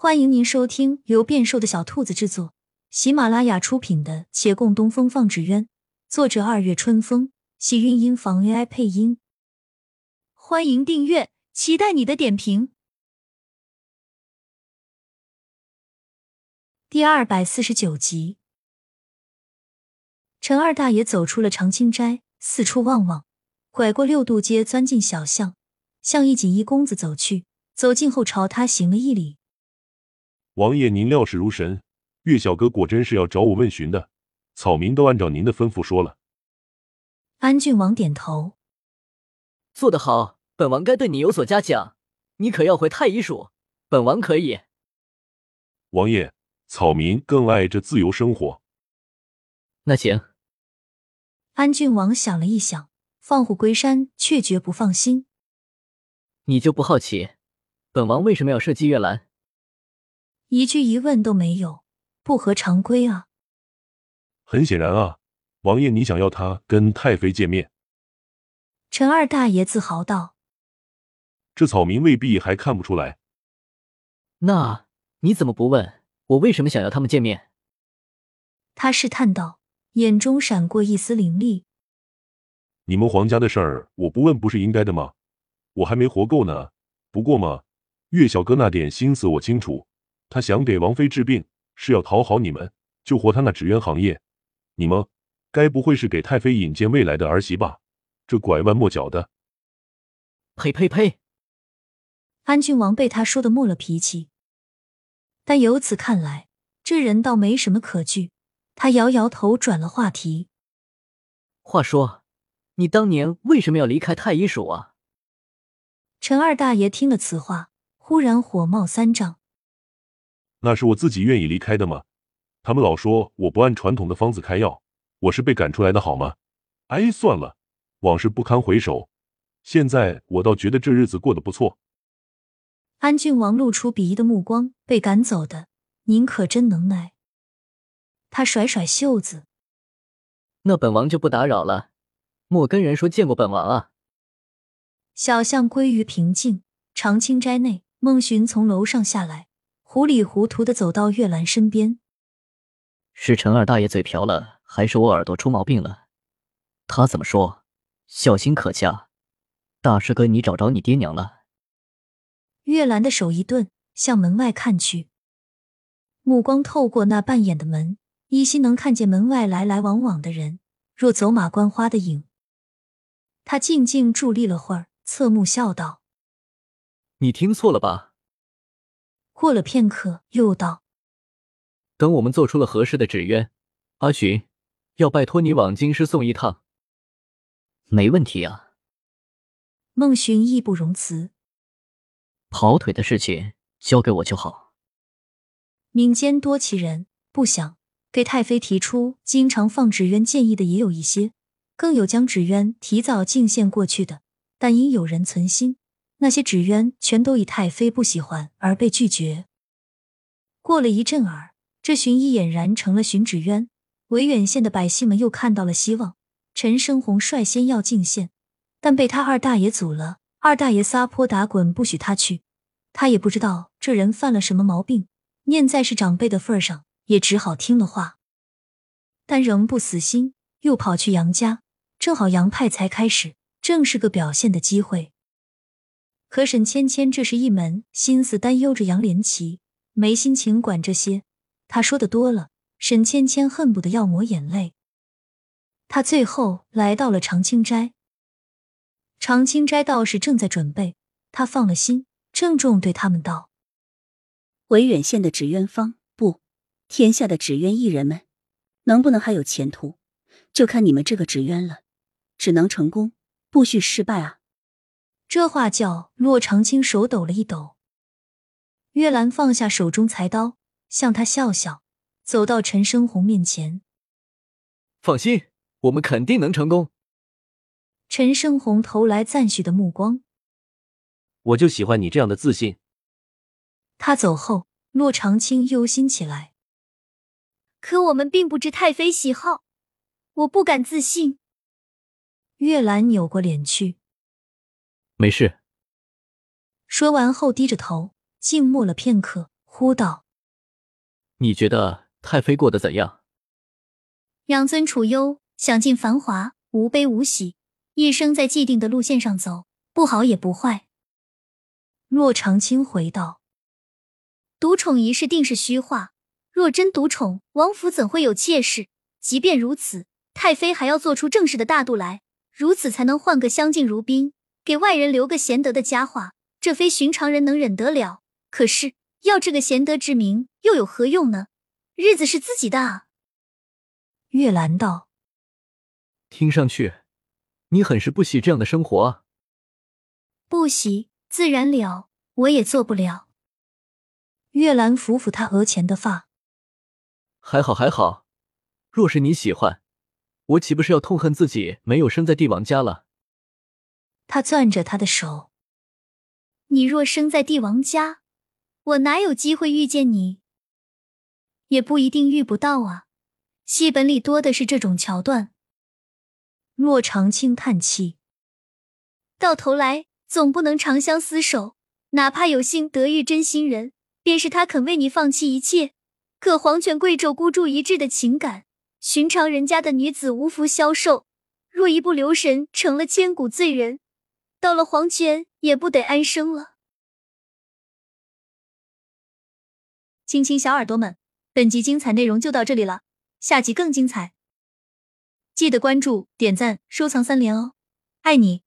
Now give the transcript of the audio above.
欢迎您收听由变瘦的小兔子制作、喜马拉雅出品的《且共东风放纸鸢》，作者二月春风，喜韵音房 AI 配音。欢迎订阅，期待你的点评。第二百四十九集，陈二大爷走出了长青斋，四处望望，拐过六渡街，钻进小巷，向一锦衣公子走去。走近后，朝他行了一礼。王爷，您料事如神，岳小哥果真是要找我问询的，草民都按照您的吩咐说了。安郡王点头，做得好，本王该对你有所嘉奖。你可要回太医署？本王可以。王爷，草民更爱这自由生活。那行。安郡王想了一想，放虎归山，却绝不放心。你就不好奇，本王为什么要设计月兰？一句疑问都没有，不合常规啊！很显然啊，王爷，你想要他跟太妃见面。陈二大爷自豪道：“这草民未必还看不出来。”那你怎么不问我为什么想要他们见面？他试探道，眼中闪过一丝凌厉。你们皇家的事儿，我不问不是应该的吗？我还没活够呢。不过嘛，岳小哥那点心思我清楚。他想给王妃治病，是要讨好你们，救活他那纸鸢行业。你们该不会是给太妃引荐未来的儿媳吧？这拐弯抹角的！呸呸呸！安郡王被他说的没了脾气，但由此看来，这人倒没什么可惧。他摇摇头，转了话题。话说，你当年为什么要离开太医署啊？陈二大爷听了此话，忽然火冒三丈。那是我自己愿意离开的吗？他们老说我不按传统的方子开药，我是被赶出来的好吗？哎，算了，往事不堪回首。现在我倒觉得这日子过得不错。安郡王露出鄙夷的目光，被赶走的，您可真能耐。他甩甩袖子，那本王就不打扰了，莫跟人说见过本王啊。小巷归于平静，长青斋内，孟寻从楼上下来。糊里糊涂的走到月兰身边，是陈二大爷嘴瓢了，还是我耳朵出毛病了？他怎么说？孝心可嘉，大师哥，你找着你爹娘了？月兰的手一顿，向门外看去，目光透过那半掩的门，依稀能看见门外来来往往的人，若走马观花的影。他静静伫立了会儿，侧目笑道：“你听错了吧？”过了片刻，又道：“等我们做出了合适的纸鸢，阿寻要拜托你往京师送一趟。”没问题啊。孟寻义不容辞。跑腿的事情交给我就好。民间多奇人，不想给太妃提出经常放纸鸢建议的也有一些，更有将纸鸢提早进献过去的，但因有人存心。那些纸鸢全都以太妃不喜欢而被拒绝。过了一阵儿，这寻医俨然成了寻纸鸢。维远县的百姓们又看到了希望。陈生红率先要进献，但被他二大爷阻了。二大爷撒泼打滚，不许他去。他也不知道这人犯了什么毛病，念在是长辈的份上，也只好听了话。但仍不死心，又跑去杨家。正好杨派才开始，正是个表现的机会。可沈芊芊这是一门心思担忧着杨连奇，没心情管这些。他说的多了，沈芊芊恨不得要抹眼泪。他最后来到了长青斋，长青斋道士正在准备，他放了心，郑重对他们道：“维远县的纸鸢坊，不，天下的纸鸢艺人们，能不能还有前途，就看你们这个纸鸢了。只能成功，不许失败啊！”这话叫骆长青手抖了一抖。月兰放下手中裁刀，向他笑笑，走到陈生红面前：“放心，我们肯定能成功。”陈生红投来赞许的目光：“我就喜欢你这样的自信。”他走后，骆长青忧心起来：“可我们并不知太妃喜好，我不敢自信。”月兰扭过脸去。没事。说完后，低着头，静默了片刻，忽。呼道：“你觉得太妃过得怎样？”养尊处优，享尽繁华，无悲无喜，一生在既定的路线上走，不好也不坏。洛长青回道：“独宠一事定是虚话，若真独宠，王府怎会有妾室？即便如此，太妃还要做出正式的大度来，如此才能换个相敬如宾，给外人留个贤德的佳话。这非寻常人能忍得了。可是要这个贤德之名，又有何用呢？日子是自己的啊。”月兰道：“听上去，你很是不喜这样的生活啊。”不喜，自然了，我也做不了。月兰抚抚他额前的发，还好还好。若是你喜欢，我岂不是要痛恨自己没有生在帝王家了？他攥着他的手，你若生在帝王家，我哪有机会遇见你？也不一定遇不到啊。戏本里多的是这种桥段。洛长青叹气，到头来总不能长相厮守，哪怕有幸得遇真心人，便是他肯为你放弃一切，可皇权贵胄孤注一掷的情感，寻常人家的女子无福消受。若一不留神成了千古罪人，到了黄泉也不得安生了。亲亲小耳朵们，本集精彩内容就到这里了。下集更精彩，记得关注、点赞、收藏三连哦，爱你！